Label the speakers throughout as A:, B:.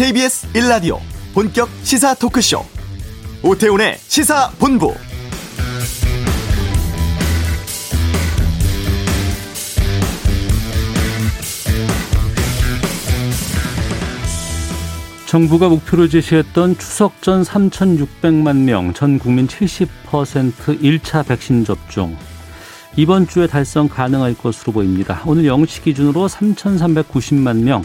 A: KBS 1라디오 본격 시사 토크쇼 오태훈의 시사본부
B: 정부가 목표로 제시했던 추석 전 3,600만 명, 전 국민 70% 1차 백신 접종. 이번 주에 달성 가능할 것으로 보입니다. 오늘 0시 기준으로 3,390만 명,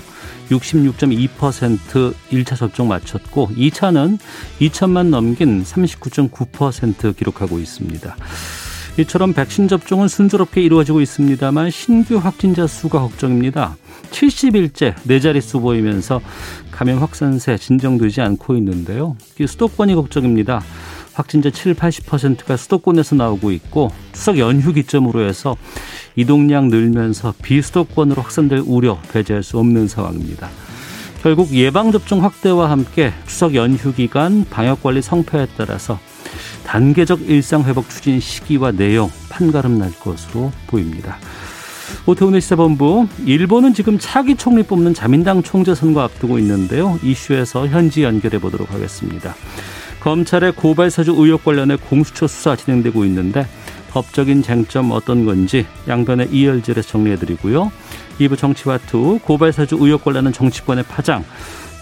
B: 66.2% 1차 접종 마쳤고 2차는 2천만 넘긴 39.9% 기록하고 있습니다. 이처럼 백신 접종은 순조롭게 이루어지고 있습니다만 신규 확진자 수가 걱정입니다. 70일째 네 자릿수 보이면서 감염 확산세 진정되지 않고 있는데요. 수도권이 걱정입니다. 확진자 7, 80%가 수도권에서 나오고 있고 추석 연휴 기점으로 해서 이동량 늘면서 비수도권으로 확산될 우려 배제할 수 없는 상황입니다. 결국 예방접종 확대와 함께 추석 연휴 기간 방역관리 성패에 따라서 단계적 일상회복 추진 시기와 내용 판가름 날 것으로 보입니다. 오태훈의 시사본부 일본은 지금 차기 총리 뽑는 자민당 총재 선거 앞두고 있는데요. 이슈에서 현지 연결해 보도록 하겠습니다. 검찰의 고발 사주 의혹 관련해 공수처 수사 진행되고 있는데 법적인 쟁점 어떤 건지 양변의 이열질에서 정리해드리고요. 2부 정치와투 고발 사주 의혹 관련한 정치권의 파장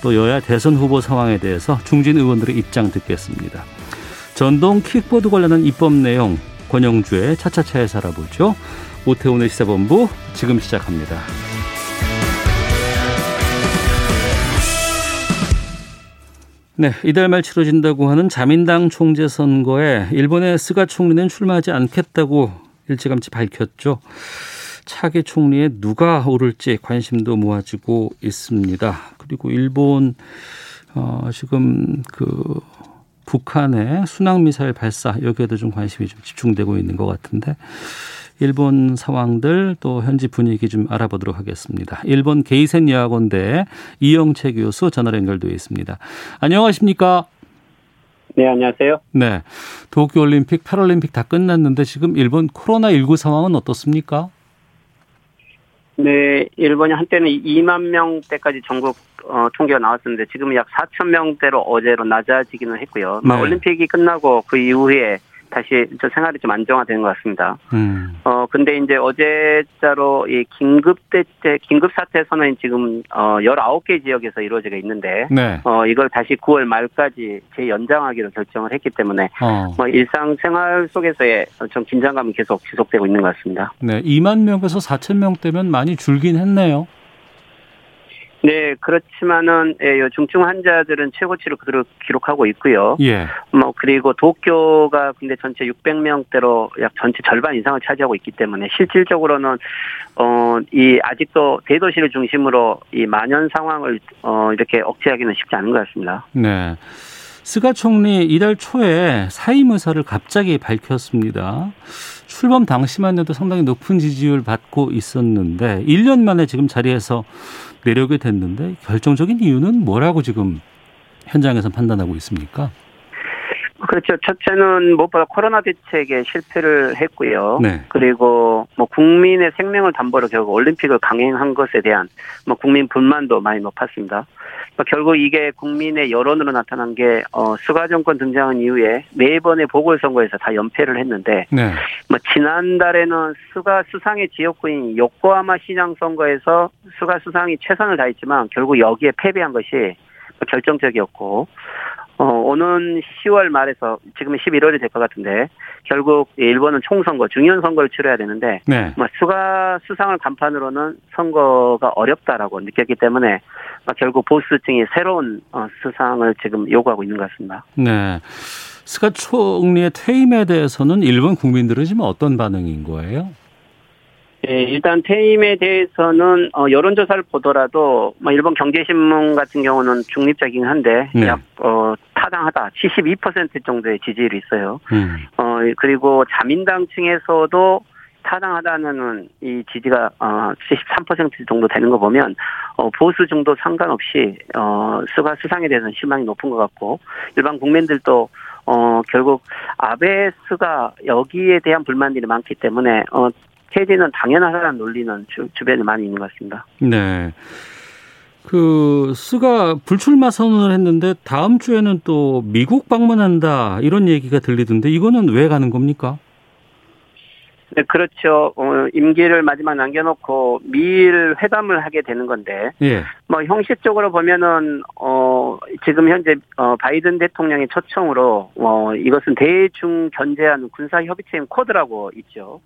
B: 또 여야 대선 후보 상황에 대해서 중진 의원들의 입장 듣겠습니다. 전동 킥보드 관련한 입법 내용 권영주의 차차차에서 알아보죠. 오태훈의 시사본부 지금 시작합니다. 네, 이달 말 치러진다고 하는 자민당 총재 선거에 일본의 스가 총리는 출마하지 않겠다고 일찌감치 밝혔죠. 차기 총리에 누가 오를지 관심도 모아지고 있습니다. 그리고 일본 어, 지금 그 북한의 순항 미사일 발사 여기에도 좀 관심이 좀 집중되고 있는 것 같은데 일본 상황들 또 현지 분위기 좀 알아보도록 하겠습니다. 일본 게이센 여학원대 이영채 교수 전화로 연결되어 있습니다. 안녕하십니까?
C: 네, 안녕하세요.
B: 네. 도쿄 올림픽, 패럴림픽 다 끝났는데 지금 일본 코로나 19 상황은 어떻습니까?
C: 네, 일본이 한때는 2만 명대까지 전국 어, 통계가 나왔었는데 지금은 약 4천 명대로 어제로 낮아지기는 했고요. 네. 올림픽이 끝나고 그 이후에 다시 저 생활이 좀 안정화되는 것 같습니다. 음. 어 근데 이제 어제자로 이 긴급 대체 긴급 사태 선언이 지금 어 19개 지역에서 이루어지고 있는데 네. 어 이걸 다시 9월 말까지 재연장하기로 결정을 했기 때문에 어. 뭐 일상 생활 속에서의 좀 긴장감이 계속 지속되고 있는 것 같습니다.
B: 네, 2만 명에서 4천 명대면 많이 줄긴 했네요.
C: 네, 그렇지만은 예, 중증 환자들은 최고치를 그대로 기록하고 있고요. 예. 뭐 그리고 도쿄가 근데 전체 600명대로 약 전체 절반 이상을 차지하고 있기 때문에 실질적으로는 어 이 아직도 대도시를 중심으로 이 만연 상황을 어 이렇게 억제하기는 쉽지 않은 것 같습니다.
B: 네. 스가 총리 이달 초에 사임 의사를 갑자기 밝혔습니다. 출범 당시만 해도 상당히 높은 지지율 받고 있었는데 1년 만에 지금 자리에서 내려오게 됐는데 결정적인 이유는 뭐라고 지금 현장에서 판단하고 있습니까?
C: 그렇죠. 첫째는 무엇보다 코로나 대책에 실패를 했고요. 네. 그리고 뭐 국민의 생명을 담보로 결국 올림픽을 강행한 것에 대한 뭐 국민 불만도 많이 높았습니다. 그러니까 결국 이게 국민의 여론으로 나타난 게 어, 수가 정권 등장한 이후에 네 번의 보궐선거에서 다 연패를 했는데 네. 뭐 지난달에는 수가 수상의 지역구인 요코하마 시장 선거에서 수가 수상이 최선을 다했지만 결국 여기에 패배한 것이 결정적이었고 어, 오는 10월 말에서 지금은 11월이 될 것 같은데 결국 일본은 총선거, 중요한 선거를 치러야 되는데 네. 뭐 수가 수상을 간판으로는 선거가 어렵다라고 느꼈기 때문에 결국 보수층이 새로운 어, 수상을 지금 요구하고 있는 것 같습니다.
B: 네. 스가 총리의 퇴임에 대해서는 일본 국민들은 지금 어떤 반응인 거예요?
C: 예, 일단 퇴임에 대해서는 어, 여론조사를 보더라도 뭐 일본 경제신문 같은 경우는 중립적이긴 한데 네. 약 어, 타당하다 72% 정도의 지지율이 있어요. 음. 어 그리고 자민당 층에서도 타당하다는 이 지지가 어 73% 정도 되는 거 보면 어 보수 진보 상관없이 어 스가 수상에 대해서는 실망이 높은 것 같고 일반 국민들도 어 결국 아베 스가 여기에 대한 불만들이 많기 때문에 어 퇴진은 당연하다는 논리는 주, 주변에 많이 있는 것 같습니다.
B: 네. 그 스가 불출마 선언을 했는데 다음 주에는 또 미국 방문한다 이런 얘기가 들리던데 이거는 왜 가는 겁니까?
C: 네, 그렇죠. 어, 임기를 마지막 남겨놓고 미일 회담을 하게 되는 건데, 예. 뭐 형식적으로 보면은 어 지금 현재 어 바이든 대통령의 초청으로 어 이것은 대중 견제하는 군사 협의체인 코드라고 있죠.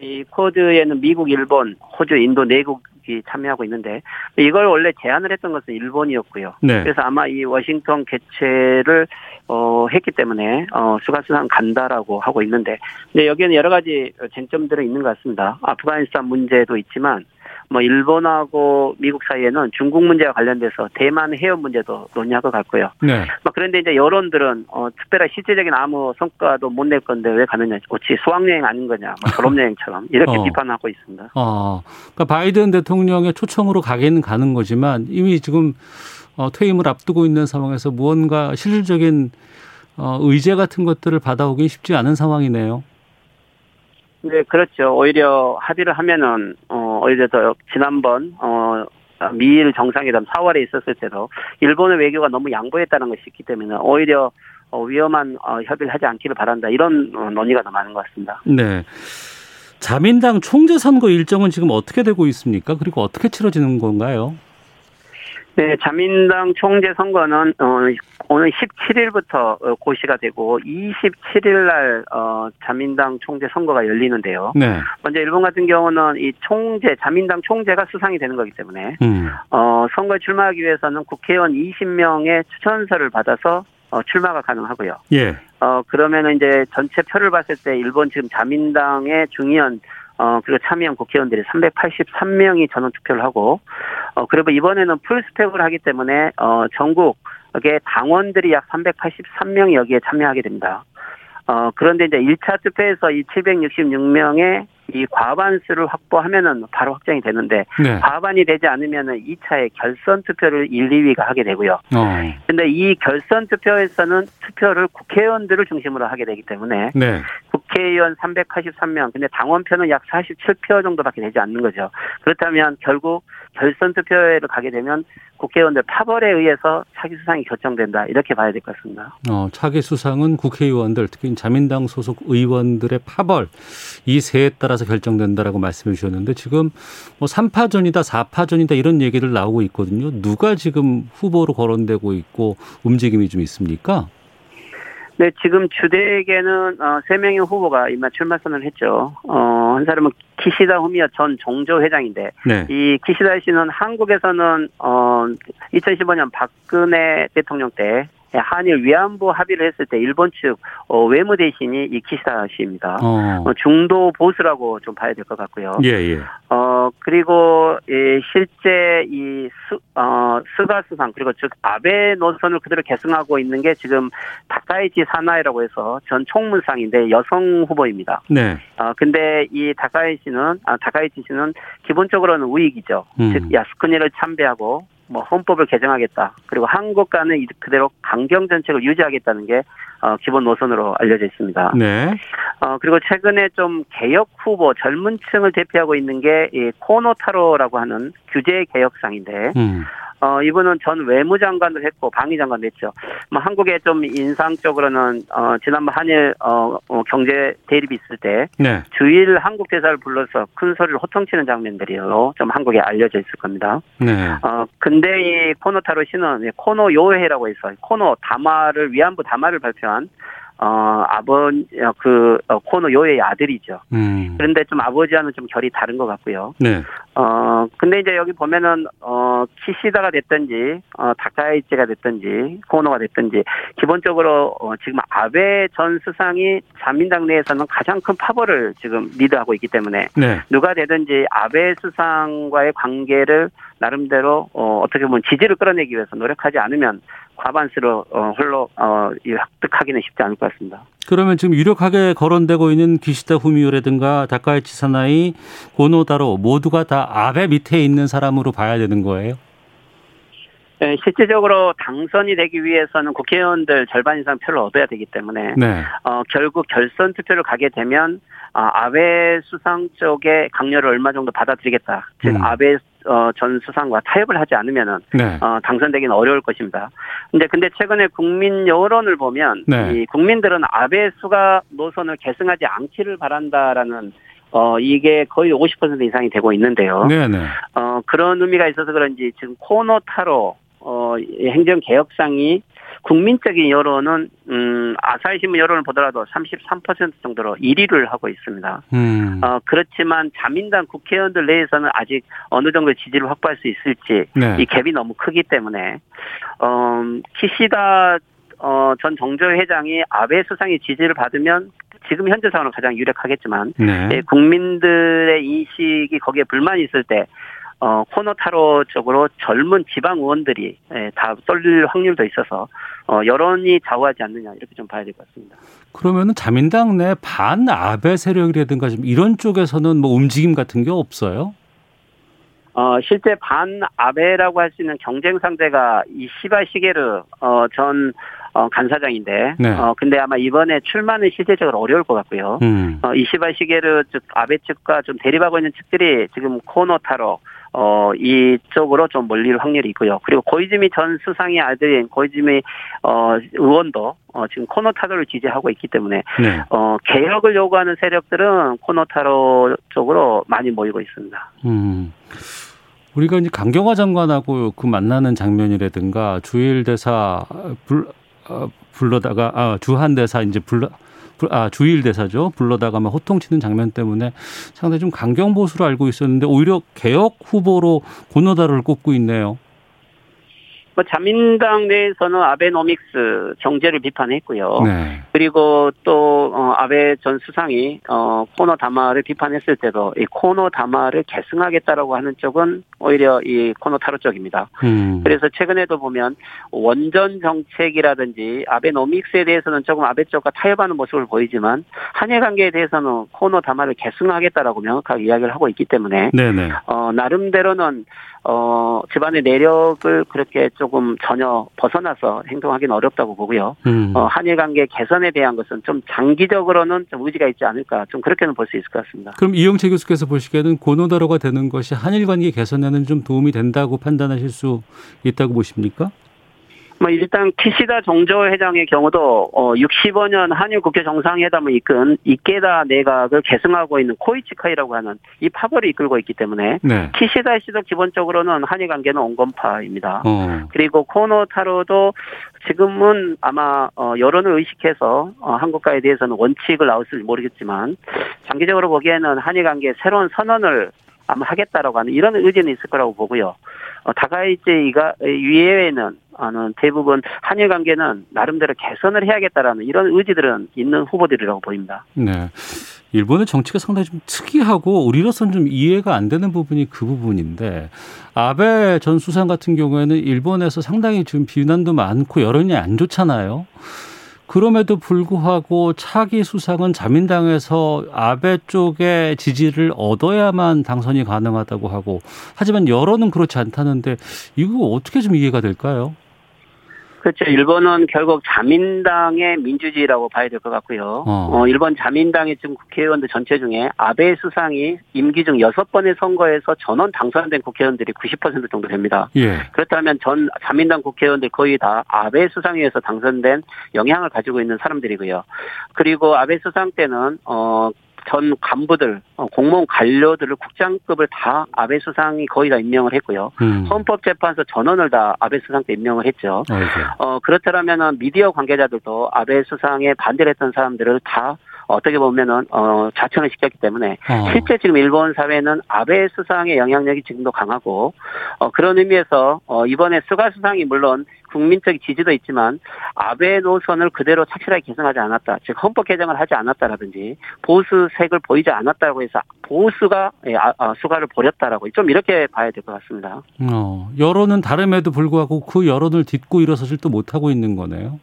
C: 이 쿼드에는 미국, 일본, 호주, 인도 네 국이 참여하고 있는데 이걸 원래 제안을 했던 것은 일본이었고요. 네. 그래서 아마 이 워싱턴 개최를 어 했기 때문에 어 스가 수상 간다라고 하고 있는데 근데 여기에는 여러 가지 쟁점들은 있는 것 같습니다. 아프가니스탄 문제도 있지만 뭐 일본하고 미국 사이에는 중국 문제와 관련돼서 대만 해협 문제도 논의할 것 같고요. 네. 뭐 그런데 이제 여론들은 어 특별한 실질적인 아무 성과도 못 낼 건데 왜 가느냐, 혹시 수학여행 아닌 거냐, 뭐 졸업여행처럼 이렇게 어. 비판하고 있습니다.
B: 어, 그러니까 바이든 대통령의 초청으로 가기는 가는 거지만 이미 지금 어, 퇴임을 앞두고 있는 상황에서 무언가 실질적인 어, 의제 같은 것들을 받아오기 쉽지 않은 상황이네요.
C: 네, 그렇죠. 오히려 합의를 하면은 어 오히려 더 지난번 어 미일 정상회담 4월에 있었을 때도 일본의 외교가 너무 양보했다는 것이 있기 때문에 오히려 어, 위험한 어, 협의를 하지 않기를 바란다 이런 어, 논의가 더 많은 것 같습니다.
B: 네. 자민당 총재 선거 일정은 지금 어떻게 되고 있습니까? 그리고 어떻게 치러지는 건가요?
C: 네, 자민당 총재 선거는 어, 오늘 17일부터 어, 고시가 되고 27일 날 어, 자민당 총재 선거가 열리는데요. 네. 먼저 일본 같은 경우는 이 총재 자민당 총재가 수상이 되는 거기 때문에 음. 어, 선거에 출마하기 위해서는 국회의원 20명의 추천서를 받아서 어, 출마가 가능하고요. 예. 어, 그러면은 이제 전체 표를 봤을 때 일본 지금 자민당의 중의원 어, 그리고 참여한 국회의원들이 383명이 전원 투표를 하고, 어, 그리고 이번에는 풀스펙을 하기 때문에, 어, 전국의 당원들이 약 383명이 여기에 참여하게 됩니다. 어, 그런데 이제 1차 투표에서 이 766명의 이 과반수를 확보하면은 바로 확정이 되는데 네. 과반이 되지 않으면은 2차에 결선 투표를 1, 2위가 하게 되고요. 어. 근데 이 결선 투표에서는 투표를 국회의원들을 중심으로 하게 되기 때문에 네. 국회의원 383명 근데 당원표는 약 47표 정도밖에 되지 않는 거죠. 그렇다면 결국 결선 투표를 가게 되면 국회의원들 파벌에 의해서 차기 수상이 결정된다 이렇게 봐야 될 것 같습니다.
B: 어, 차기 수상은 국회의원들 특히 자민당 소속 의원들의 파벌 이 세에 따라서 결정된다라고 말씀해 주셨는데 지금 뭐 3파전이다 4파전이다 이런 얘기를 나오고 있거든요. 누가 지금 후보로 거론되고 있고 움직임이 좀 있습니까?
C: 네, 지금 주대에게는 어, 세 명의 후보가 이마 출마 선언을 했죠. 어, 한 사람은 키시다 후미야 전 종조 회장인데 네. 이 키시다 씨는 한국에서는 어 2015년 박근혜 대통령 때 예, 한일 위안부 합의를 했을 때 일본 측 어, 외무 대신이 이 키시다 씨입니다. 어. 어 중도 보수라고 좀 봐야 될 것 같고요. 예, 예. 어 그리고 예, 실제 이 수, 어, 스가 수상 그리고 즉 아베 노선을 그대로 계승하고 있는 게 지금 다카이치 사나이라고 해서 전 총무상인데 여성 후보입니다. 네. 어 근데 이 다카이치는 아 다카이치 씨는 기본적으로는 우익이죠. 음. 즉 야스쿠니를 참배하고 뭐 헌법을 개정하겠다. 그리고 한국과는 그대로 강경 정책을 유지하겠다는 게 어, 기본 노선으로 알려져 있습니다. 네. 어, 그리고 최근에 좀 개혁 후보 젊은 층을 대표하고 있는 게 이 코노타로라고 하는 규제 개혁상인데 음. 어, 이분은 전 외무장관도 했고 방위장관도 했죠. 뭐 한국에 좀 인상적으로는 어, 지난번 한일 어, 어 경제 대립이 있을 때 네. 주일 한국 대사를 불러서 큰 소리를 호통치는 장면들이요. 좀 한국에 알려져 있을 겁니다. 네. 어, 근데 이 코노타로 씨는 코노 요해라고 해서 코노 다마를 위안부 다마를 발표한 어, 아버지, 어, 그, 어, 코노 요의 아들이죠. 음. 그런데 좀 아버지와는 좀 결이 다른 것 같고요. 네. 어, 근데 이제 여기 보면은, 어, 키시다가 됐든지, 어, 다카이치가 됐든지, 코노가 됐든지, 기본적으로, 어, 지금 아베 전 수상이 자민당 내에서는 가장 큰 파벌을 지금 리드하고 있기 때문에, 네. 누가 되든지 아베 수상과의 관계를 나름대로, 어, 어떻게 보면 지지를 끌어내기 위해서 노력하지 않으면 과반수로 어, 홀로 어, 획득하기는 쉽지 않을 것 같습니다.
B: 그러면 지금 유력하게 거론되고 있는 기시다 후미오라든가 다카이치 사나이, 고노다로 모두가 다 아베 밑에 있는 사람으로 봐야 되는 거예요?
C: 네, 실질적으로 당선이 되기 위해서는 국회의원들 절반 이상 표를 얻어야 되기 때문에 네. 어, 결국 결선 투표를 가게 되면 아, 아베 수상 쪽의 강요를 얼마 정도 받아들이겠다. 즉 음. 아베 어, 전 수상과 타협을 하지 않으면은 네. 어, 당선되기는 어려울 것입니다. 근데 근데 최근에 국민 여론을 보면 네. 이 국민들은 아베 수가 노선을 계승하지 않기를 바란다라는 어, 이게 거의 50% 이상이 되고 있는데요. 네네. 네. 어, 그런 의미가 있어서 그런지 지금 코너 타로, 어, 행정 개혁상이 국민적인 여론은 음 아사히 신문 여론을 보더라도 33% 정도로 1위를 하고 있습니다. 음. 어 그렇지만 자민당 국회의원들 내에서는 아직 어느 정도 지지를 확보할 수 있을지 네. 이 갭이 너무 크기 때문에 어 키시다 어 전 정조회장이 아베 수상의 지지를 받으면 지금 현재 상황은 가장 유력하겠지만 네. 예, 국민들의 인식이 거기에 불만이 있을 때 어, 코노타로 쪽으로 젊은 지방 의원들이 예, 다 쏠릴 확률도 있어서 어, 여론이 좌우하지 않느냐 이렇게 좀 봐야 될 것 같습니다.
B: 그러면은 자민당 내 반 아베 세력이라든가 좀 이런 쪽에서는 뭐 움직임 같은 게 없어요?
C: 어, 실제 반 아베라고 할 수 있는 경쟁 상대가 이 시바 시게르 어, 전 어, 간사장인데, 네. 어, 근데 아마 이번에 출마는 실제적으로 어려울 것 같고요. 음. 어, 이시바 시게르 즉 아베 측과 좀 대립하고 있는 측들이 지금 코노 타로 어, 이쪽으로 좀 몰릴 확률이 있고요. 그리고 고이즈미 전 수상의 아들인 고이즈미, 어, 의원도, 어, 지금 코노타로를 지지하고 있기 때문에, 네. 어, 개혁을 요구하는 세력들은 코노타로 쪽으로 많이 모이고 있습니다. 음.
B: 우리가 이제 강경화 장관하고 그 만나는 장면이라든가 주일 대사 불, 어, 불러다가, 아, 주한 대사 이제 불러, 아, 주일 대사죠. 불러다가 막 호통치는 장면 때문에 상당히 좀 강경 보수로 알고 있었는데 오히려 개혁 후보로 고노다를 꼽고 있네요.
C: 뭐 자민당 내에서는 아베노믹스 정제를 비판했고요. 네. 그리고 또 어, 아베 전 수상이 어, 코너 담화를 비판했을 때도 이 코너 담화를 계승하겠다라고 하는 쪽은 오히려 이 코너 타로 쪽입니다. 음. 그래서 최근에도 보면 원전 정책이라든지 아베노믹스에 대해서는 조금 아베 쪽과 타협하는 모습을 보이지만 한일 관계에 대해서는 코너 담화를 계승하겠다라고 명확하게 이야기를 하고 있기 때문에 네네. 어, 나름대로는 어, 집안의 내력을 그렇게 조금 전혀 벗어나서 행동하기는 어렵다고 보고요. 음. 어, 한일 관계 개선에 대한 것은 좀 장기적으로는 좀 의지가 있지 않을까 좀 그렇게는 볼 수 있을 것 같습니다.
B: 그럼 이영채 교수께서 보시기에는 고노다로가 되는 것이 한일 관계 개선에 는좀 도움이 된다고 판단하실 수 있다고 보십니까?
C: 뭐 일단 키시다 정조 회장의 경우도 어 65년 한일 국회 정상회담을 이끈 이케다 내각을 계승하고 있는 코이치카이라고 하는 이 파벌을 이끌고 있기 때문에 네. 키시다 씨도 기본적으로는 한일 관계는 온건파입니다. 어. 그리고 코노 타로도 지금은 아마 어 여론을 의식해서 어 한국과에 대해서는 원칙을 나올지 모르겠지만 장기적으로 보기에는 한일 관계 새로운 선언을 아마 하겠다라고 하는 이런 의지는 있을 거라고 보고요. 어, 다가이제이가 이외에는 는 대부분 한일 관계는 나름대로 개선을 해야겠다라는 이런 의지들은 있는 후보들이라고 보입니다.
B: 네. 일본의 정치가 상당히 좀 특이하고 우리로서는 좀 이해가 안 되는 부분이 그 부분인데 아베 전 수상 같은 경우에는 일본에서 상당히 지금 비난도 많고 여론이 안 좋잖아요. 그럼에도 불구하고 차기 수상은 자민당에서 아베 쪽의 지지를 얻어야만 당선이 가능하다고 하고 하지만 여론은 그렇지 않다는데 이거 어떻게 좀 이해가 될까요?
C: 그렇죠. 일본은 결국 자민당의 민주주의라고 봐야 될 것 같고요. 어. 어. 일본 자민당의 지금 국회의원들 전체 중에 아베 수상이 임기 중 여섯 번의 선거에서 전원 당선된 국회의원들이 90% 정도 됩니다. 예. 그렇다면 전 자민당 국회의원들 거의 다 아베 수상에 의해서 당선된 영향을 가지고 있는 사람들이고요. 그리고 아베 수상 때는 어 전 간부들, 어, 공무원 관료들을 국장급을 다 아베 수상이 거의 다 임명을 했고요. 음. 헌법재판소 전원을 다 아베 수상 때 임명을 했죠. 아, 네. 어, 그렇더라면은 미디어 관계자들도 아베 수상에 반대를 했던 사람들을 다 어떻게 보면은 어 자천을 시켰기 때문에 어. 실제 지금 일본 사회는 아베 수상의 영향력이 지금도 강하고 어 그런 의미에서 어 이번에 스가 수상이 물론 국민적 지지도 있지만 아베 노선을 그대로 착실하게 개선하지 않았다. 즉 헌법 개정을 하지 않았다라든지 보수색을 보이지 않았다고 해서 보수가 예, 아, 아, 수가를 버렸다라고 좀 이렇게 봐야 될 것 같습니다.
B: 어, 여론은 다름에도 불구하고 그 여론을 딛고 일어서질도 못하고 있는 거네요.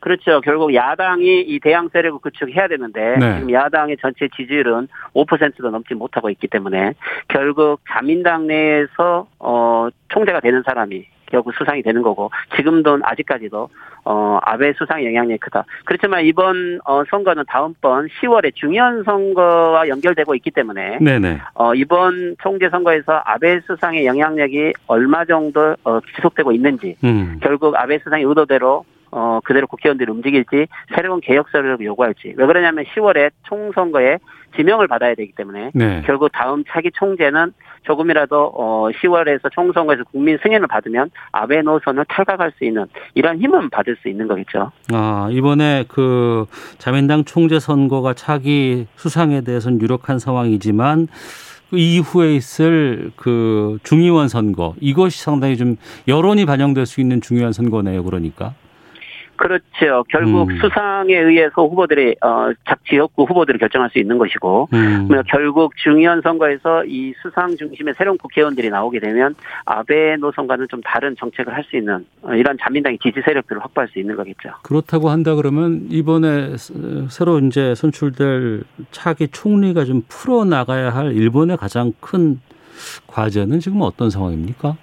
C: 그렇죠. 결국 야당이 이 대항 세력을 구축해야 되는데 네. 지금 야당의 전체 지지율은 5%도 넘지 못하고 있기 때문에 결국 자민당 내에서 어 총재가 되는 사람이 결국 수상이 되는 거고 지금도 아직까지도 어 아베 수상 영향력이 크다. 그렇지만 이번 어 선거는 다음번 10월에 중요한 선거와 연결되고 있기 때문에 네네. 어 이번 총재 선거에서 아베 수상의 영향력이 얼마 정도 어 지속되고 있는지 음. 결국 아베 수상의 의도대로 어, 그대로 국회의원들이 움직일지 새로운 개혁서를 요구할지. 왜 그러냐면 10월에 총선거에 지명을 받아야 되기 때문에 네. 결국 다음 차기 총재는 조금이라도 어 10월에서 총선거에서 국민 승인을 받으면 아베 노선을 탈각할 수 있는 이런 힘은 받을 수 있는 거겠죠.
B: 아 이번에 그 자민당 총재 선거가 차기 수상에 대해서는 유력한 상황이지만 그 이후에 있을 그 중의원 선거 이것이 상당히 좀 여론이 반영될 수 있는 중요한 선거네요. 그러니까.
C: 그렇죠. 결국 음. 수상에 의해서 후보들이 어, 작 지역구 후보들을 결정할 수 있는 것이고 음. 결국 중의원 선거에서 이 수상 중심의 새로운 국회의원들이 나오게 되면 아베 노선과는 좀 다른 정책을 할 수 있는 어, 이런 자민당의 지지 세력들을 확보할 수 있는 거겠죠.
B: 그렇다고 한다 그러면 이번에 새로 이제 선출될 차기 총리가 좀 풀어 나가야 할 일본의 가장 큰 과제는 지금 어떤 상황입니까?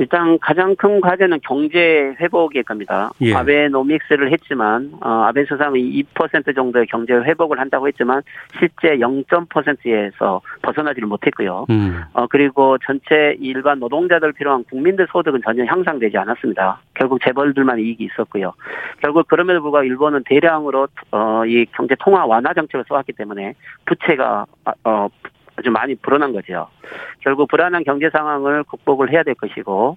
C: 일단 가장 큰 과제는 경제 회복일 겁니다. 예. 아베노믹스를 했지만 어, 아베 수상이 2% 정도의 경제 회복을 한다고 했지만 실제 0.%에서 벗어나지를 못했고요. 음. 어, 그리고 전체 일반 노동자들 필요한 국민들 소득은 전혀 향상되지 않았습니다. 결국 재벌들만 이익이 있었고요. 결국 그럼에도 불구하고 일본은 대량으로 어, 이 경제 통화 완화 정책을 써왔기 때문에 부채가 어, 아주 많이 불어난 거죠. 결국 불안한 경제 상황을 극복을 해야 될 것이고,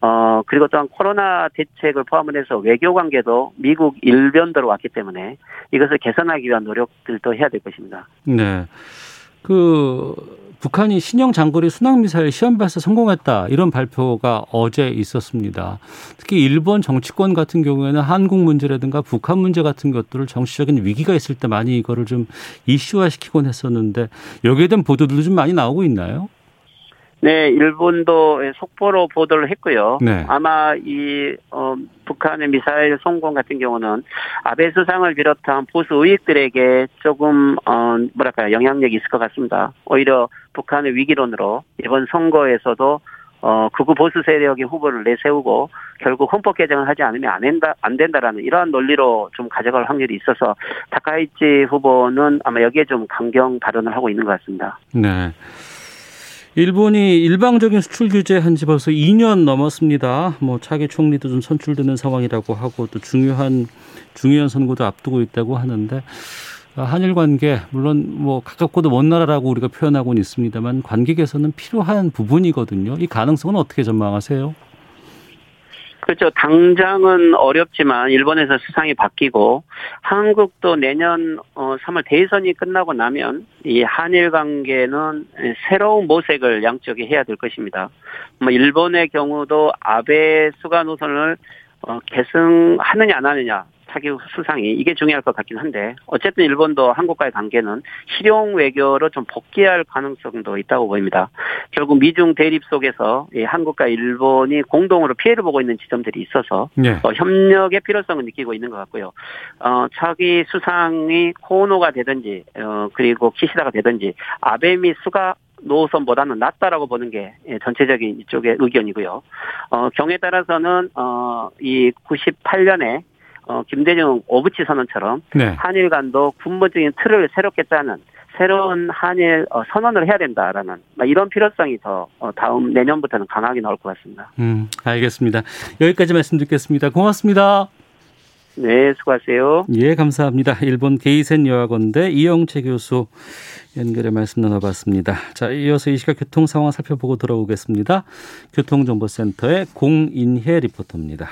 C: 어, 그리고 또한 코로나 대책을 포함을 해서 외교 관계도 미국 일변도로 왔기 때문에 이것을 개선하기 위한 노력들도 해야 될 것입니다.
B: 네. 그 북한이 신형 장거리 순항 미사일 시험 발사 성공했다 이런 발표가 어제 있었습니다. 특히 일본 정치권 같은 경우에는 한국 문제라든가 북한 문제 같은 것들을 정치적인 위기가 있을 때 많이 이거를 좀 이슈화시키곤 했었는데 여기에 대한 보도들도 좀 많이 나오고 있나요?
C: 네, 일본도 속보로 보도를 했고요. 네. 아마 이 어, 북한의 미사일 성공 같은 경우는 아베 수상을 비롯한 보수 의익들에게 조금 어, 뭐랄까요 영향력이 있을 것 같습니다. 오히려 북한의 위기론으로 이번 선거에서도 어, 극우 보수 세력의 후보를 내세우고 결국 헌법 개정을 하지 않으면 안 된다, 안 된다라는 이러한 논리로 좀 가져갈 확률이 있어서 다카이치 후보는 아마 여기에 좀 강경 발언을 하고 있는 것 같습니다.
B: 네. 일본이 일방적인 수출 규제 한 지 벌써 2년 넘었습니다. 뭐 차기 총리도 좀 선출되는 상황이라고 하고 또 중요한 중요한 선거도 앞두고 있다고 하는데 한일 관계 물론 뭐 가깝고도 먼 나라라고 우리가 표현하고는 있습니다만 관계 개선은 필요한 부분이거든요. 이 가능성은 어떻게 전망하세요?
C: 그렇죠. 당장은 어렵지만 일본에서 수상이 바뀌고 한국도 내년 3월 어, 대선이 끝나고 나면 이 한일 관계는 새로운 모색을 양쪽이 해야 될 것입니다. 뭐 일본의 경우도 아베 수가 노선을 어, 계승하느냐 안 하느냐 차기 수상이 이게 중요할 것 같긴 한데 어쨌든 일본도 한국과의 관계는 실용 외교로 좀 복귀할 가능성도 있다고 보입니다. 결국 미중 대립 속에서 한국과 일본이 공동으로 피해를 보고 있는 지점들이 있어서 네. 어, 협력의 필요성을 느끼고 있는 것 같고요. 어, 차기 수상이 코노가 되든지 어, 그리고 키시다가 되든지 아베 미 수가 노선보다는 낫다라고 보는 게 예, 전체적인 이쪽의 의견이고요. 어, 경에 따라서는 어, 이 98년에 어, 김대중 오부치 선언처럼 네. 한일 간도 군부적인 틀을 새롭게 짜는 새로운 한일 어, 선언을 해야 된다라는 이런 필요성이 더 어, 다음 내년부터는 강하게 나올 것 같습니다.
B: 음, 알겠습니다. 여기까지 말씀 듣겠습니다. 고맙습니다.
C: 네, 수고하세요.
B: 예, 감사합니다. 일본 게이센 여학원대 이영채 교수 연결해 말씀 나눠봤습니다. 자, 이어서 이 시각 교통 상황 살펴보고 돌아오겠습니다. 교통정보센터의 공인혜 리포터입니다.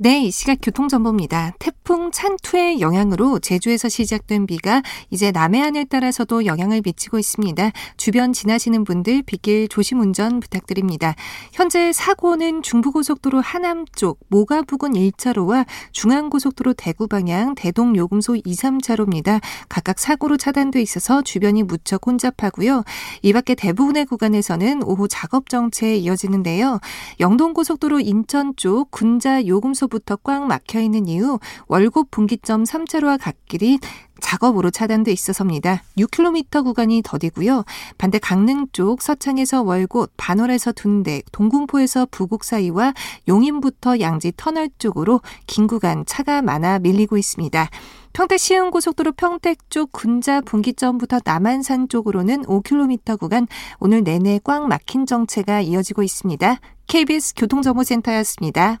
D: 네, 이 시각 교통정보입니다. 태풍 찬투의 영향으로 제주에서 시작된 비가 이제 남해안을 따라서도 영향을 미치고 있습니다. 주변 지나시는 분들 빗길 조심 운전 부탁드립니다. 현재 사고는 중부고속도로 하남 쪽 모가 부근 1차로와 중앙고속도로 대구 방향 대동 요금소 2, 3차로입니다. 각각 사고로 차단돼 있어서 주변이 무척 혼잡하고요. 이 밖에 대부분의 구간에서는 오후 작업 정체에 이어지는데요. 영동고속도로 인천 쪽 군자 요금소 초부터 꽉 막혀 있는 이후 월곡 분기점 3차로와 갓길이 작업으로 차단돼 있어서입니다. 6km 구간이 더디고요. 반대 강릉 쪽 서창에서 월곶, 반월에서 둔대, 동궁포에서 부곡 사이와 용인부터 양지 터널 쪽으로 긴 구간 차가 많아 밀리고 있습니다. 평택 시흥고속도로 평택 쪽 군자 분기점부터 남한산 쪽으로는 5km 구간 오늘 내내 꽉 막힌 정체가 이어지고 있습니다. KBS 교통정보센터였습니다.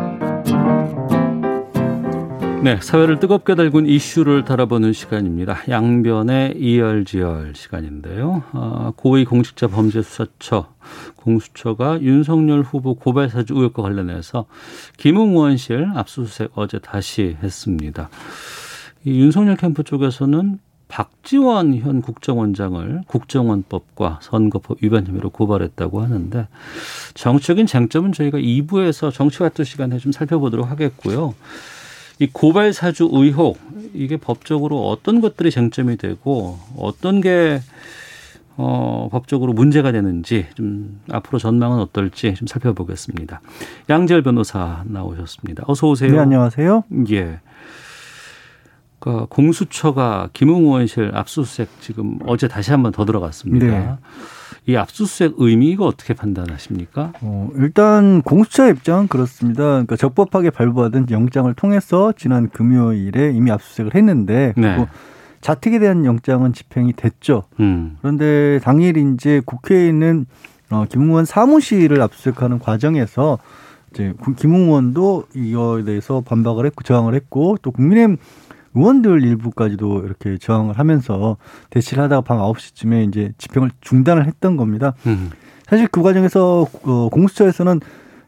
B: 네, 사회를 뜨겁게 달군 이슈를 달아보는 시간입니다. 양변의 이열지열 시간인데요. 아, 고위 공직자 범죄수사처 공수처가 윤석열 후보 고발 사주 의혹과 관련해서 김웅 의원실 압수수색 어제 다시 했습니다. 이 윤석열 캠프 쪽에서는 박지원 현 국정원장을 국정원법과 선거법 위반 혐의로 고발했다고 하는데 정치적인 쟁점은 저희가 2부에서 정치와투 시간에 좀 살펴보도록 하겠고요. 이 고발 사주 의혹 이게 법적으로 어떤 것들이 쟁점이 되고 어떤 게 어, 법적으로 문제가 되는지 좀 앞으로 전망은 어떨지 좀 살펴보겠습니다. 양재열 변호사 나오셨습니다. 어서 오세요.
E: 네, 안녕하세요.
B: 예. 그 공수처가 김웅 의원실 압수수색 지금 어제 다시 한번 더 들어갔습니다. 네. 이 압수수색 의미가 어떻게 판단하십니까?
E: 어, 일단 공수처 입장은 그렇습니다. 그러니까 적법하게 발부받은 영장을 통해서 지난 금요일에 이미 압수수색을 했는데 네. 자택에 대한 영장은 집행이 됐죠. 음. 그런데 당일 이제 국회에 있는 어, 김웅 의원 사무실을 압수수색하는 과정에서 이제 김웅 의원도 이거에 대해서 반박을 했고 저항을 했고 또 국민의힘 의원들 일부까지도 이렇게 저항을 하면서 대치를 하다가 밤 9시쯤에 이제 집행을 중단을 했던 겁니다. 음. 사실 그 과정에서 어, 공수처에서는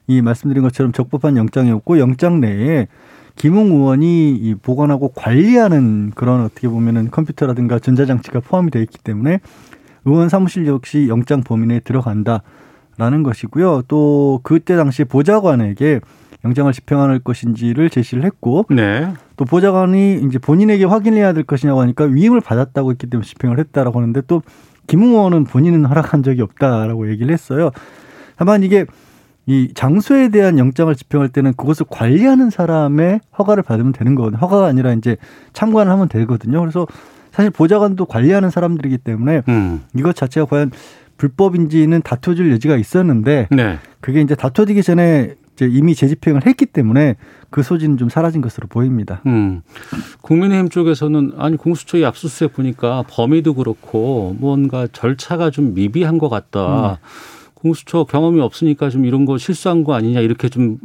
E: 이 말씀드린 것처럼 적법한 영장이었고 영장 내에 김웅 의원이 이 보관하고 관리하는 그런 어떻게 보면은 컴퓨터라든가 전자장치가 포함이 되어 있기 때문에 의원 사무실 역시 영장 범위 내에 들어간다라는 것이고요. 또 그때 당시 보좌관에게 영장을 집행할 것인지를 제시를 했고 네. 또 보좌관이 이제 본인에게 확인해야 될 것이냐고 하니까 위임을 받았다고 했기 때문에 집행을 했다라고 하는데 또 김웅 의원은 본인은 허락한 적이 없다라고 얘기를 했어요. 다만 이게 이 장소에 대한 영장을 집행할 때는 그것을 관리하는 사람의 허가를 받으면 되는 거거든요. 허가가 아니라 이제 참관을 하면 되거든요. 그래서 사실 보좌관도 관리하는 사람들이기 때문에 음. 이것 자체가 과연 불법인지는 다투질 여지가 있었는데 네. 그게 이제 다투지기 전에 이제 이미 재집행을 했기 때문에 그 소지는 좀 사라진 것으로 보입니다. 음.
B: 국민의힘 쪽에서는 아니 공수처의 압수수색 보니까 범위도 그렇고 뭔가 절차가 좀 미비한 것 같다. 음. 공수처 경험이 없으니까 좀 이런 거 실수한 거 아니냐 이렇게 좀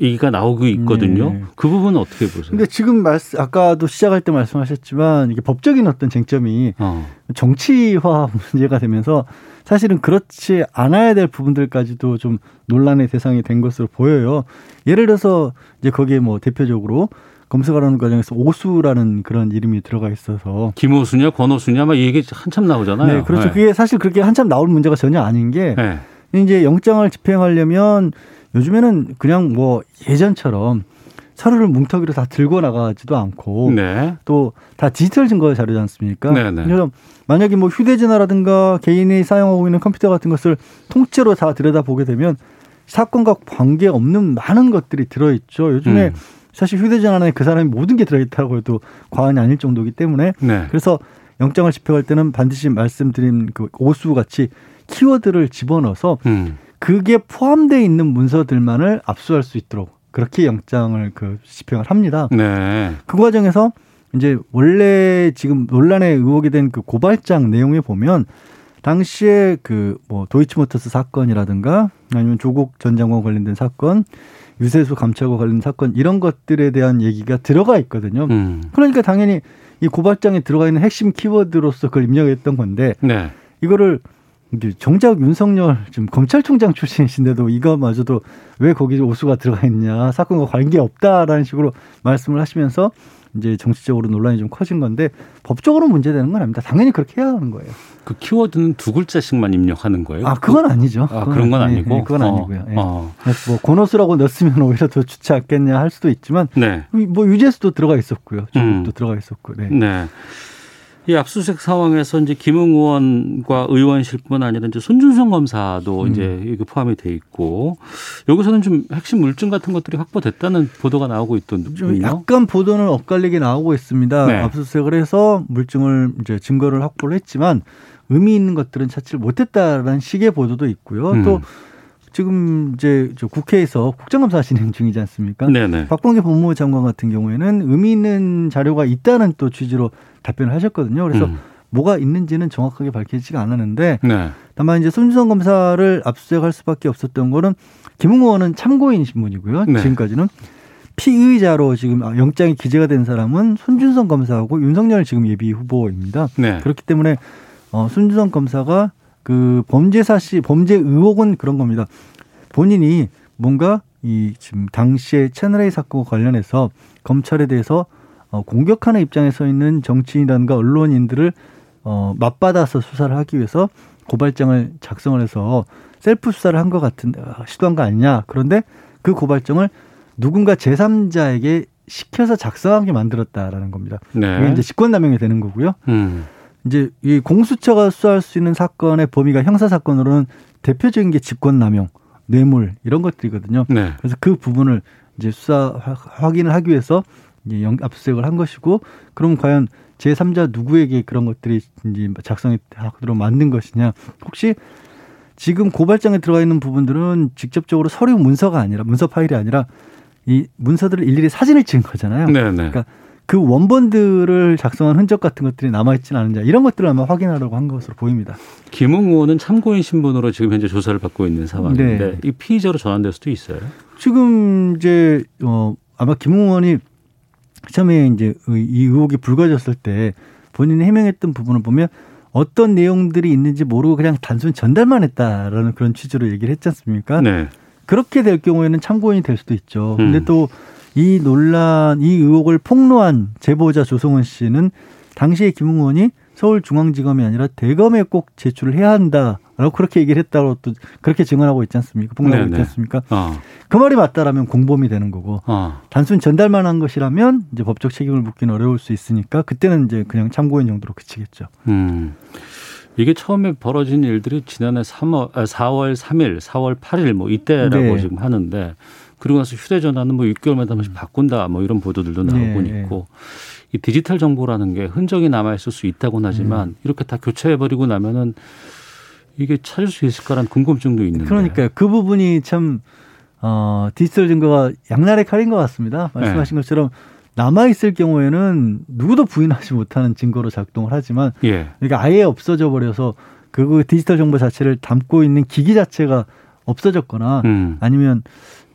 B: 얘기가 나오고 있거든요. 네. 그 부분은 어떻게 보세요?
E: 근데 지금 말씀 아까도 시작할 때 말씀하셨지만 이게 법적인 어떤 쟁점이 어. 정치화 문제가 되면서 사실은 그렇지 않아야 될 부분들까지도 좀 논란의 대상이 된 것으로 보여요. 예를 들어서 이제 거기에 뭐 대표적으로 검색하는 과정에서 오수라는 그런 이름이 들어가 있어서
B: 김오수냐 권오수냐 막 얘기 한참 나오잖아요.
E: 네, 그렇죠. 네. 그게 사실 그렇게 한참 나올 문제가 전혀 아닌 게 네. 이제 영장을 집행하려면 요즘에는 그냥 뭐 예전처럼 서류를 뭉텅이로 다 들고 나가지도 않고 네. 또다 디지털 증거 자료지 않습니까? 네네. 네. 그래서 만약에 뭐 휴대전화라든가 개인이 사용하고 있는 컴퓨터 같은 것을 통째로 다 들여다보게 되면 사건과 관계 없는 많은 것들이 들어있죠. 요즘에 음. 사실 휴대전화에 그 사람이 모든 게 들어있다고 해도 과언이 아닐 정도이기 때문에 네. 그래서 영장을 집행할 때는 반드시 말씀드린 그 오수 같이 키워드를 집어넣어서 음. 그게 포함되어 있는 문서들만을 압수할 수 있도록 그렇게 영장을 그 집행을 합니다. 네. 그 과정에서 이제 원래 지금 논란에 의혹이 된 그 고발장 내용에 보면 당시에 그 뭐 도이치모터스 사건이라든가 아니면 조국 전 장관 관련된 사건, 유세수 감찰과 관련 사건 이런 것들에 대한 얘기가 들어가 있거든요. 음. 그러니까 당연히 이 고발장에 들어가 있는 핵심 키워드로서 그걸 입력했던 건데 네. 이거를 정작 윤석열 지금 검찰총장 출신이신데도 이거마저도 왜 거기 오수가 들어가 있냐 사건과 관계 없다라는 식으로 말씀을 하시면서 이제 정치적으로 논란이 좀 커진 건데 법적으로 문제되는 건 아닙니다. 당연히 그렇게 해야 하는 거예요.
B: 그 키워드는 두 글자씩만 입력하는 거예요?
E: 아 그건 아니죠.
B: 아 그건 그런 건 아니고
E: 네, 네, 그건 어, 아니고요. 네. 어. 뭐 고노스라고 넣었으면 오히려 더 좋지 않겠냐 할 수도 있지만 네. 뭐 유재수도 들어가 있었고요. 중국도 음. 들어가 있었고. 네. 네.
B: 이 압수수색 상황에서 이제 김웅 의원과 의원실뿐만 아니라 이제 손준성 검사도 음. 이제 이게 포함이 돼 있고 여기서는 좀 핵심 물증 같은 것들이 확보됐다는 보도가 나오고 있던 좀
E: 약간 보도는 엇갈리게 나오고 있습니다. 네. 압수수색을 해서 물증을 이제 증거를 확보를 했지만 의미 있는 것들은 찾지를 못했다라는 식의 보도도 있고요. 음. 또 지금 이제 저 국회에서 국정감사 진행 중이지 않습니까? 네네. 박범계 법무부 장관 같은 경우에는 의미 있는 자료가 있다는 또 취지로 답변을 하셨거든요. 그래서 음. 뭐가 있는지는 정확하게 밝히지가 않았는데 네. 다만 이제 손준성 검사를 압수수색할 수밖에 없었던 거는 김웅 의원은 참고인 신분이고요. 네. 지금까지는 피의자로 지금 영장이 기재가 된 사람은 손준성 검사하고 윤석열 지금 예비 후보입니다. 네. 그렇기 때문에 어, 손준성 검사가 그 범죄 사실 범죄 의혹은 그런 겁니다. 본인이 뭔가 이 지금 당시에 채널A 사건과 관련해서 검찰에 대해서 어, 공격하는 입장에 서 있는 정치인이라든가 언론인들을 어, 맞받아서 수사를 하기 위해서 고발장을 작성을 해서 셀프 수사를 한 것 같은 어, 시도한 거 아니냐. 그런데 그 고발장을 누군가 제3자에게 시켜서 작성하게 만들었다라는 겁니다. 네. 이게 이제 직권남용이 되는 거고요. 음. 이제 이 공수처가 수사할 수 있는 사건의 범위가 형사 사건으로는 대표적인 게 직권남용, 뇌물 이런 것들이거든요. 네. 그래서 그 부분을 이제 수사 확인을 하기 위해서 이제 압수수색을 한 것이고 그럼 과연 제3자 누구에게 그런 것들이 이제 작성이 하도록 만든 것이냐 혹시 지금 고발장에 들어가 있는 부분들은 직접적으로 서류 문서가 아니라 문서 파일이 아니라 이 문서들을 일일이 사진을 찍은 거잖아요. 네네. 네. 그러니까 그 원본들을 작성한 흔적 같은 것들이 남아있지는 않은지 이런 것들을 아마 확인하려고 한 것으로 보입니다.
B: 김웅 의원은 참고인 신분으로 지금 현재 조사를 받고 있는 상황인데 네. 이 피의자로 전환될 수도 있어요.
E: 지금 이제 어 아마 김웅 의원이 처음에 이제 이 의혹이 불거졌을 때 본인이 해명했던 부분을 보면 어떤 내용들이 있는지 모르고 그냥 단순 전달만 했다라는 그런 취지로 얘기를 했지 않습니까? 네. 그렇게 될 경우에는 참고인이 될 수도 있죠. 근데 음. 또 이 논란, 이 의혹을 폭로한 제보자 조성은 씨는 당시에 김웅 의원이 서울중앙지검이 아니라 대검에 꼭 제출을 해야 한다라고 그렇게 얘기를 했다고 또 그렇게 증언하고 있지 않습니까? 폭로하고 네네. 있지 않습니까? 어. 그 말이 맞다라면 공범이 되는 거고 어. 단순 전달만 한 것이라면 이제 법적 책임을 묻기는 어려울 수 있으니까 그때는 이제 그냥 참고인 정도로 그치겠죠. 음.
B: 이게 처음에 벌어진 일들이 지난해 3월, 4월 3일, 4월 8일 뭐 이때라고 네. 지금 하는데 그리고 나서 휴대전화는 뭐 6개월마다 한 번씩 바꾼다 뭐 이런 보도들도 나오고 네. 있고 이 디지털 정보라는 게 흔적이 남아 있을 수 있다고는 하지만 음. 이렇게 다 교체해 버리고 나면은 이게 찾을 수 있을까라는 궁금증도 있는데.
E: 그러니까요. 그 부분이 참 어, 디지털 증거가 양날의 칼인 것 같습니다. 말씀하신 네. 것처럼 남아 있을 경우에는 누구도 부인하지 못하는 증거로 작동을 하지만 예. 그러니까 아예 없어져 버려서 그 디지털 정보 자체를 담고 있는 기기 자체가 없어졌거나 음. 아니면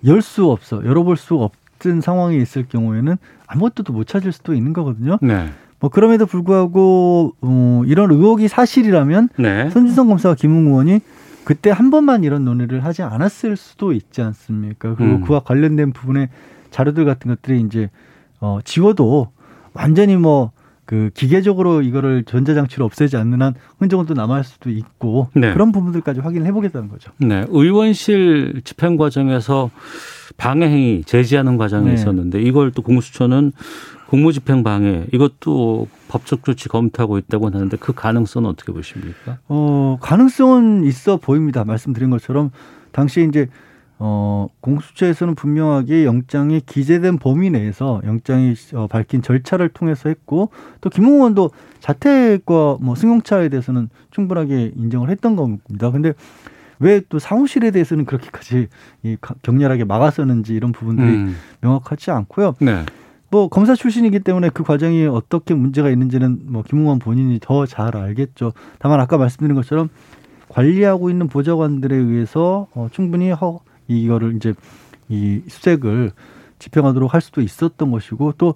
E: 열 수 없어 열어볼 수가 없던 상황이 있을 경우에는 아무것도 못 찾을 수도 있는 거거든요. 네. 뭐 그럼에도 불구하고 어, 이런 의혹이 사실이라면 네. 손준성 검사와 김웅 의원이 그때 한 번만 이런 논의를 하지 않았을 수도 있지 않습니까? 그리고 음. 그와 관련된 부분의 자료들 같은 것들이 이제 어, 지워도 완전히 뭐 그 기계적으로 이거를 전자장치로 없애지 않는 한 흔적은 또 남아있을 수도 있고 네. 그런 부분들까지 확인을 해보겠다는 거죠.
B: 네, 의원실 집행 과정에서 방해 행위 제지하는 과정이 네. 있었는데 이걸 또 공수처는 공무집행 방해 이것도 법적 조치 검토하고 있다고 하는데 그 가능성은 어떻게 보십니까?
E: 어 가능성은 있어 보입니다. 말씀드린 것처럼 당시 이제 어 공수처에서는 분명하게 영장이 기재된 범위 내에서 영장이 어, 밝힌 절차를 통해서 했고 또 김웅원도 자택과 뭐 승용차에 대해서는 충분하게 인정을 했던 겁니다. 근데 왜 또 사무실에 대해서는 그렇게까지 이 격렬하게 막아서는지 이런 부분들이 음. 명확하지 않고요. 네. 뭐 검사 출신이기 때문에 그 과정이 어떻게 문제가 있는지는 뭐 김웅원 본인이 더 잘 알겠죠. 다만 아까 말씀드린 것처럼 관리하고 있는 보좌관들에 의해서 어, 충분히 허, 이거를 이제 이 수색을 집행하도록 할 수도 있었던 것이고 또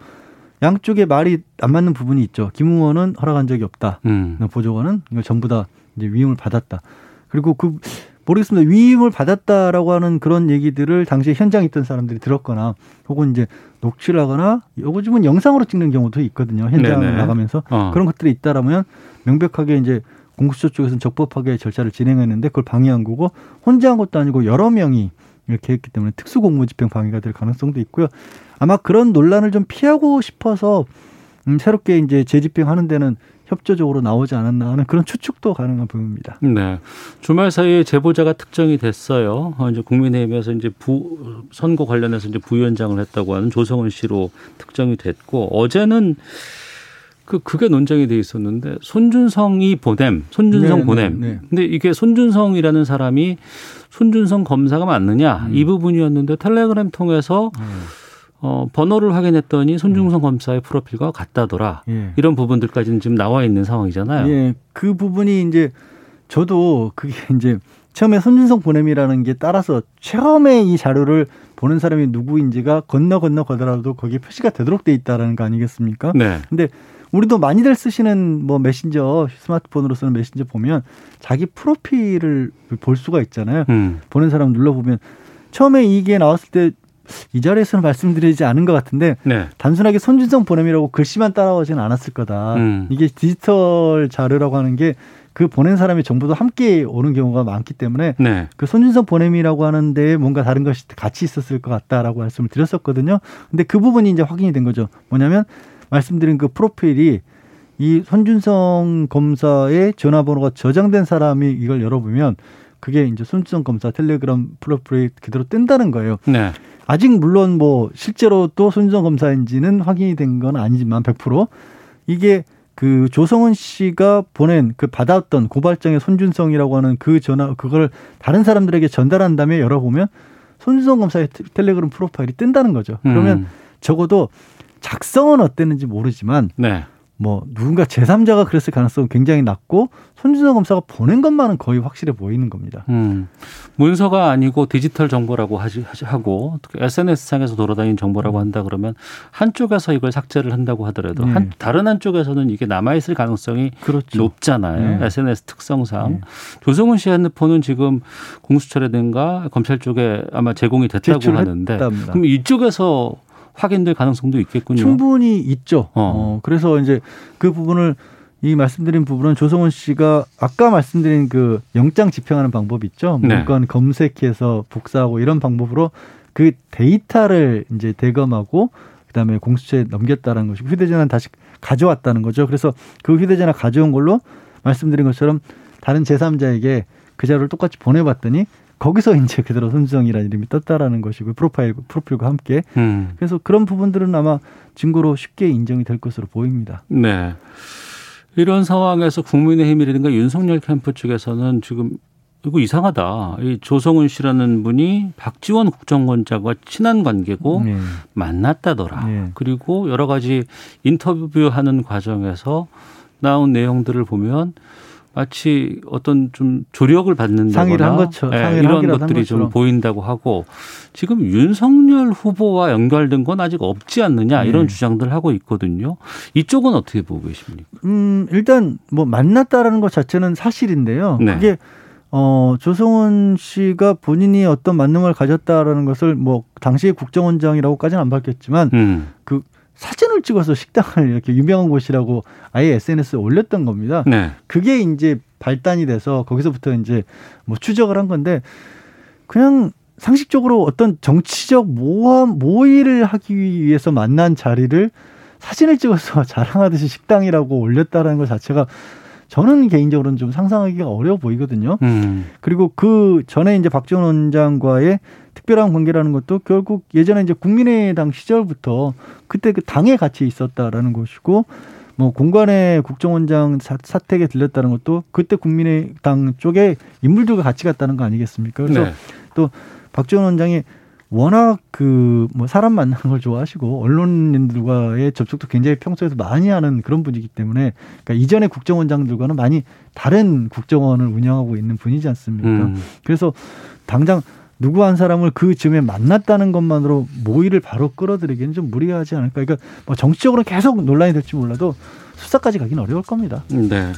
E: 양쪽의 말이 안 맞는 부분이 있죠. 김웅원은 허락한 적이 없다. 음. 보좌관은 이걸 전부 다 이제 위임을 받았다. 그리고 그 모르겠습니다. 위임을 받았다라고 하는 그런 얘기들을 당시에 현장에 있던 사람들이 들었거나 혹은 이제 녹취를 하거나 요즘은 영상으로 찍는 경우도 있거든요. 현장을 나가면서 어. 그런 것들이 있다라면 명백하게 이제 공수처 쪽에서는 적법하게 절차를 진행했는데 그걸 방해한 거고 혼자 한 것도 아니고 여러 명이 이렇게 했기 때문에 특수공무집행 방해가 될 가능성도 있고요. 아마 그런 논란을 좀 피하고 싶어서 음, 새롭게 이제 재집행하는 데는 협조적으로 나오지 않았나 하는 그런 추측도 가능한 부분입니다.
B: 네. 주말 사이에 제보자가 특정이 됐어요. 어, 이제 국민의힘에서 이제 부, 선거 관련해서 이제 부위원장을 했다고 하는 조성은 씨로 특정이 됐고 어제는 그 그게 논쟁이 돼 있었는데 손준성이 보냄, 손준성 네, 보냄. 네, 네. 근데 이게 손준성이라는 사람이 손준성 검사가 맞느냐 음. 이 부분이었는데 텔레그램 통해서 음. 어, 번호를 확인했더니 손중성 음. 검사의 프로필과 같다더라. 예. 이런 부분들까지는 지금 나와 있는 상황이잖아요.
E: 예. 그 부분이 이제 저도 그게 이제 처음에 손준성 보냄이라는 게 따라서 처음에 이 자료를 보는 사람이 누구인지가 건너 건너 가더라도 거기에 표시가 되도록 돼 있다라는 거 아니겠습니까? 네. 근데 우리도 많이들 쓰시는 뭐 메신저 스마트폰으로 쓰는 메신저 보면 자기 프로필을 볼 수가 있잖아요. 음. 보는 사람 눌러보면 처음에 이게 나왔을 때 이 자리에서는 말씀드리지 않은 것 같은데 네. 단순하게 손준성 보냄이라고 글씨만 따라오지는 않았을 거다. 음. 이게 디지털 자료라고 하는 게 그 보낸 사람의 정보도 함께 오는 경우가 많기 때문에 네. 그 손준성 보냄이라고 하는데 뭔가 다른 것이 같이 있었을 것 같다라고 말씀을 드렸었거든요. 근데 그 부분이 이제 확인이 된 거죠. 뭐냐면 말씀드린 그 프로필이 이 손준성 검사의 전화번호가 저장된 사람이 이걸 열어보면 그게 이제 손준성 검사 텔레그램 프로필이 그대로 뜬다는 거예요. 네. 아직 물론 뭐 실제로 또 손준성 검사인지는 확인이 된 건 아니지만 100% 이게 그 조성은 씨가 보낸 그 받았던 고발장의 손준성이라고 하는 그 전화 그걸 다른 사람들에게 전달한 다음에 열어보면 손준성 검사의 텔레그램 프로파일이 뜬다는 거죠. 그러면 음. 적어도 작성은 어땠는지 모르지만 네. 뭐 누군가 제3자가 그랬을 가능성은 굉장히 낮고 손준성 검사가 보낸 것만은 거의 확실해 보이는 겁니다. 음.
B: 문서가 아니고 디지털 정보라고 하지, 하고 SNS 상에서 돌아다니는 정보라고 한다 그러면 한쪽에서 이걸 삭제를 한다고 하더라도 네. 한, 다른 한쪽에서는 이게 남아 있을 가능성이 그렇죠. 높잖아요. 네. SNS 특성상 네. 조성훈 씨 핸드폰은 지금 공수처라든가 검찰 쪽에 아마 제공이 됐다고 하는데 그럼 이쪽에서 확인될 가능성도 있겠군요.
E: 충분히 있죠. 어. 어. 그래서 이제 그 부분을 이 말씀드린 부분은 조성원 씨가 아까 말씀드린 그 영장 집행하는 방법 있죠. 네. 물건 검색해서 복사하고 이런 방법으로 그 데이터를 이제 대검하고 그다음에 공수처에 넘겼다는 것이고 휴대전화는 다시 가져왔다는 거죠. 그래서 그 휴대전화 가져온 걸로 말씀드린 것처럼 다른 제3자에게 그 자료를 똑같이 보내봤더니 거기서 이제 그대로 손주성이라는 이름이 떴다라는 것이고 프로파일 프로필과 함께 음. 그래서 그런 부분들은 아마 증거로 쉽게 인정이 될 것으로 보입니다.
B: 네. 이런 상황에서 국민의힘이라든가 윤석열 캠프 측에서는 지금 이거 이상하다. 이 조성은 씨라는 분이 박지원 국정원장과 친한 관계고 네. 만났다더라. 네. 그리고 여러 가지 인터뷰하는 과정에서 나온 내용들을 보면 마치 어떤 좀 조력을 받는다거나
E: 상의를 한 것처럼
B: 네, 이런 것들이 좀 보인다고 하고 지금 윤석열 후보와 연결된 건 아직 없지 않느냐 이런 네. 주장들 하고 있거든요. 이쪽은 어떻게 보고 계십니까?
E: 음 일단 뭐 만났다라는 것 자체는 사실인데요. 네. 그게 어, 조성은 씨가 본인이 어떤 만남을 가졌다라는 것을 뭐 당시의 국정원장이라고까지는 안 밝혔지만 음. 그 사진을 찍어서 식당을 이렇게 유명한 곳이라고 아예 SNS에 올렸던 겁니다. 네. 그게 이제 발단이 돼서 거기서부터 이제 뭐 추적을 한 건데 그냥 상식적으로 어떤 정치적 모함 모의를 하기 위해서 만난 자리를 사진을 찍어서 자랑하듯이 식당이라고 올렸다라는 것 자체가 저는 개인적으로는 좀 상상하기가 어려워 보이거든요. 음. 그리고 그 전에 이제 박지원 원장과의 특별한 관계라는 것도 결국 예전에 이제 국민의당 시절부터 그때 그 당에 같이 있었다라는 것이고 뭐 공관의 국정원장 사택에 들렸다는 것도 그때 국민의당 쪽에 인물들과 같이 갔다는 거 아니겠습니까? 그래서 네. 또 박지원 원장이 워낙 그 뭐 사람 만나는 걸 좋아하시고 언론인들과의 접촉도 굉장히 평소에도 많이 하는 그런 분이기 때문에 그러니까 이전의 국정원장들과는 많이 다른 국정원을 운영하고 있는 분이지 않습니까? 음. 그래서 당장 누구 한 사람을 그 즈음에 만났다는 것만으로 모의를 바로 끌어들이기는 좀 무리하지 않을까. 그러니까 뭐 정치적으로 계속 논란이 될지 몰라도 수사까지 가기는 어려울 겁니다.
B: 네.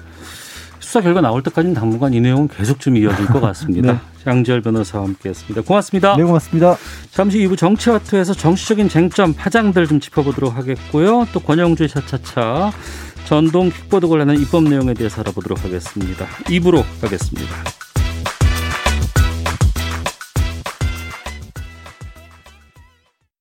B: 수사 결과 나올 때까지는 당분간 이 내용은 계속 좀 이어질 것 같습니다. 네. 장지열 변호사와 함께했습니다. 고맙습니다.
E: 네, 고맙습니다.
B: 잠시 2부 정치와투에서 정치적인 쟁점 파장들 좀 짚어보도록 하겠고요. 또 권영주의 차차차 전동 킥보드 관련한 입법 내용에 대해서 알아보도록 하겠습니다. 2부로 가겠습니다.